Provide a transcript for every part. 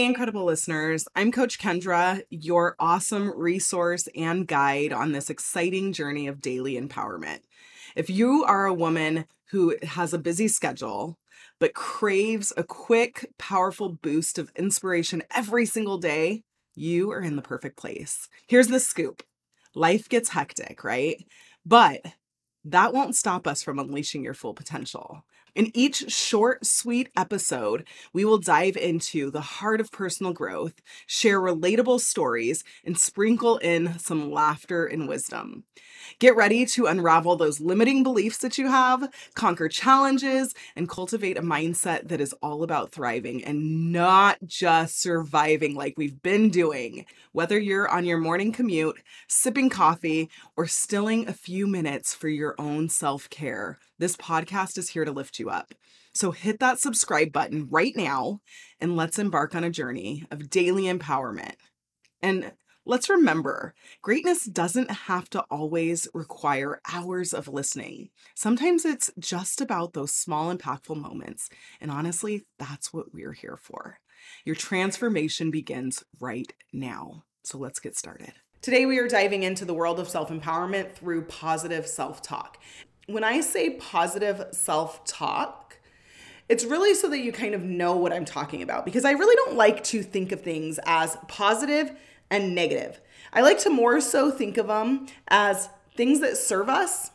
Hey, incredible listeners. I'm Coach Kendra, your awesome resource and guide on this exciting journey of daily empowerment. If you are a woman who has a busy schedule, but craves a quick, powerful boost of inspiration every single day, you are in the perfect place. Here's the scoop life gets hectic, right? But that won't stop us from unleashing your full potential. In each short, sweet episode, we will dive into the heart of personal growth, share relatable stories, and sprinkle in some laughter and wisdom. Get ready to unravel those limiting beliefs that you have, conquer challenges, and cultivate a mindset that is all about thriving and not just surviving like we've been doing. Whether you're on your morning commute, sipping coffee, or stilling a few minutes for your own self care, this podcast is here to lift you up. So hit that subscribe button right now and let's embark on a journey of daily empowerment. And let's remember greatness doesn't have to always require hours of listening. Sometimes it's just about those small, impactful moments. And honestly, that's what we're here for. Your transformation begins right now. So let's get started. Today, we are diving into the world of self empowerment through positive self talk when I say positive self talk, it's really so that you kind of know what I'm talking about because I really don't like to think of things as positive and negative. I like to more so think of them as things that serve us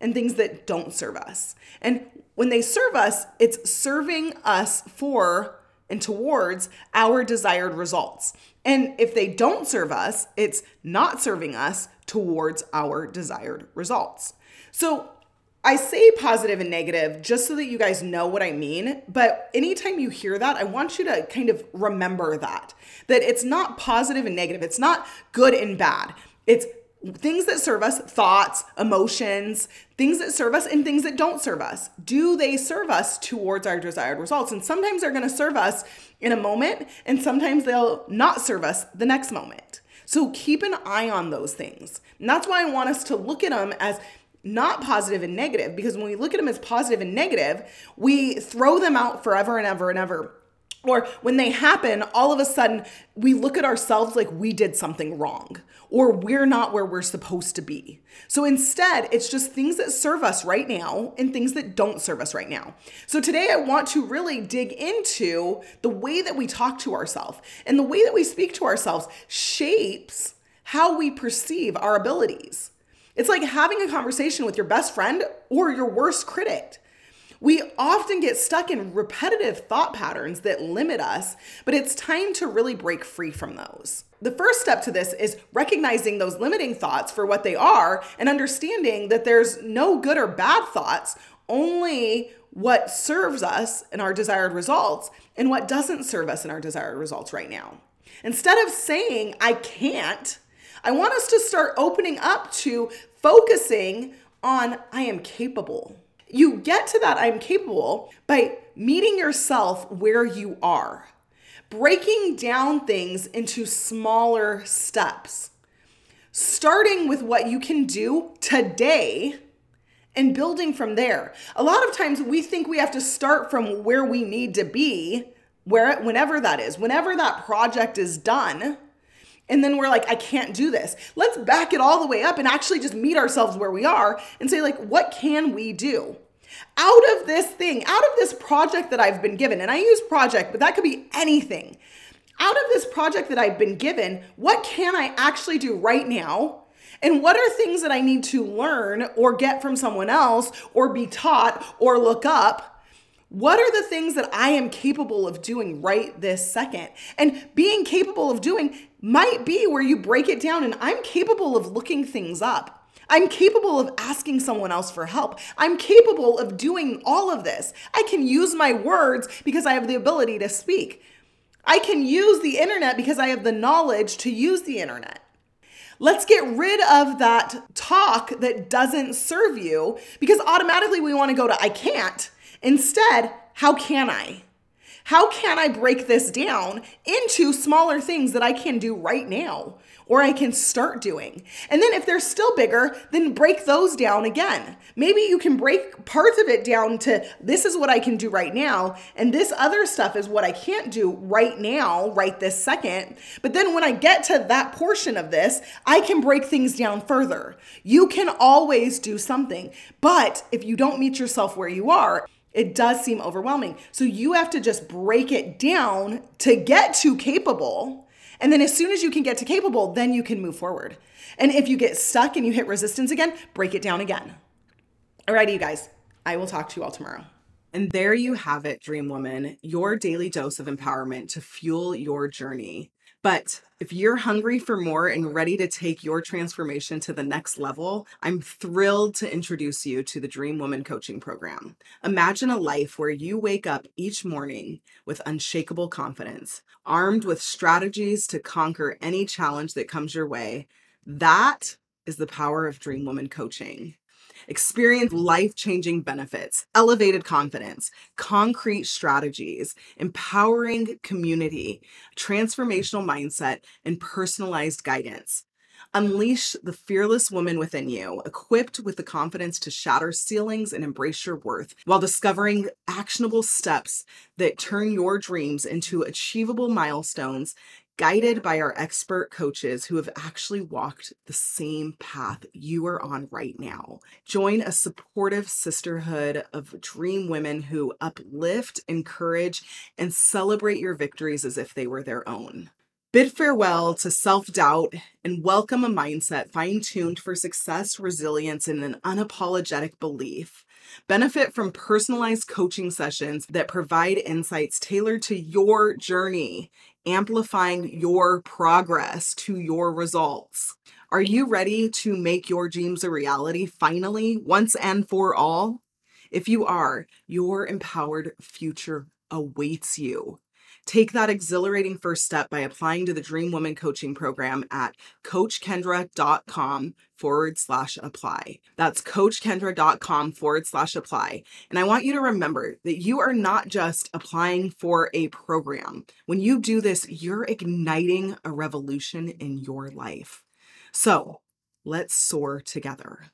and things that don't serve us. And when they serve us, it's serving us for and towards our desired results. And if they don't serve us, it's not serving us towards our desired results. So I say positive and negative just so that you guys know what I mean. But anytime you hear that, I want you to kind of remember that. That it's not positive and negative, it's not good and bad. It's things that serve us, thoughts, emotions, things that serve us, and things that don't serve us. Do they serve us towards our desired results? And sometimes they're gonna serve us in a moment, and sometimes they'll not serve us the next moment. So keep an eye on those things. And that's why I want us to look at them as not positive and negative because when we look at them as positive and negative, we throw them out forever and ever and ever. Or when they happen, all of a sudden we look at ourselves like we did something wrong or we're not where we're supposed to be. So instead, it's just things that serve us right now and things that don't serve us right now. So today, I want to really dig into the way that we talk to ourselves and the way that we speak to ourselves shapes how we perceive our abilities. It's like having a conversation with your best friend or your worst critic. We often get stuck in repetitive thought patterns that limit us, but it's time to really break free from those. The first step to this is recognizing those limiting thoughts for what they are and understanding that there's no good or bad thoughts, only what serves us in our desired results and what doesn't serve us in our desired results right now. Instead of saying, I can't, I want us to start opening up to focusing on I am capable. You get to that I'm capable by meeting yourself where you are, breaking down things into smaller steps, starting with what you can do today and building from there. A lot of times we think we have to start from where we need to be, where whenever that is, whenever that project is done and then we're like, I can't do this. Let's back it all the way up and actually just meet ourselves where we are and say, like, what can we do? Out of this thing, out of this project that I've been given, and I use project, but that could be anything. Out of this project that I've been given, what can I actually do right now? And what are things that I need to learn or get from someone else or be taught or look up? What are the things that I am capable of doing right this second? And being capable of doing might be where you break it down and I'm capable of looking things up. I'm capable of asking someone else for help. I'm capable of doing all of this. I can use my words because I have the ability to speak. I can use the internet because I have the knowledge to use the internet. Let's get rid of that talk that doesn't serve you because automatically we want to go to I can't. Instead, how can I? How can I break this down into smaller things that I can do right now? or I can start doing. And then if they're still bigger, then break those down again. Maybe you can break parts of it down to this is what I can do right now, and this other stuff is what I can't do right now, right this second. But then when I get to that portion of this, I can break things down further. You can always do something, but if you don't meet yourself where you are, it does seem overwhelming. So you have to just break it down to get to capable and then as soon as you can get to capable, then you can move forward. And if you get stuck and you hit resistance again, break it down again. Alrighty, you guys, I will talk to you all tomorrow. And there you have it, Dream Woman, your daily dose of empowerment to fuel your journey. But if you're hungry for more and ready to take your transformation to the next level, I'm thrilled to introduce you to the Dream Woman Coaching Program. Imagine a life where you wake up each morning with unshakable confidence, armed with strategies to conquer any challenge that comes your way. That is the power of Dream Woman Coaching experience life changing benefits, elevated confidence, concrete strategies, empowering community, transformational mindset, and personalized guidance. Unleash the fearless woman within you, equipped with the confidence to shatter ceilings and embrace your worth, while discovering actionable steps that turn your dreams into achievable milestones guided by our expert coaches who have actually walked the same path you are on right now. Join a supportive sisterhood of dream women who uplift, encourage, and celebrate your victories as if they were their own. Bid farewell to self doubt and welcome a mindset fine tuned for success, resilience, and an unapologetic belief. Benefit from personalized coaching sessions that provide insights tailored to your journey amplifying your progress to your results. Are you ready to make your dreams a reality finally, once and for all? If you are, your empowered future awaits you. Take that exhilarating first step by applying to the Dream Woman Coaching Program at coachkendra.com forward slash apply. That's coachkendra.com forward slash apply. And I want you to remember that you are not just applying for a program. When you do this, you're igniting a revolution in your life. So let's soar together.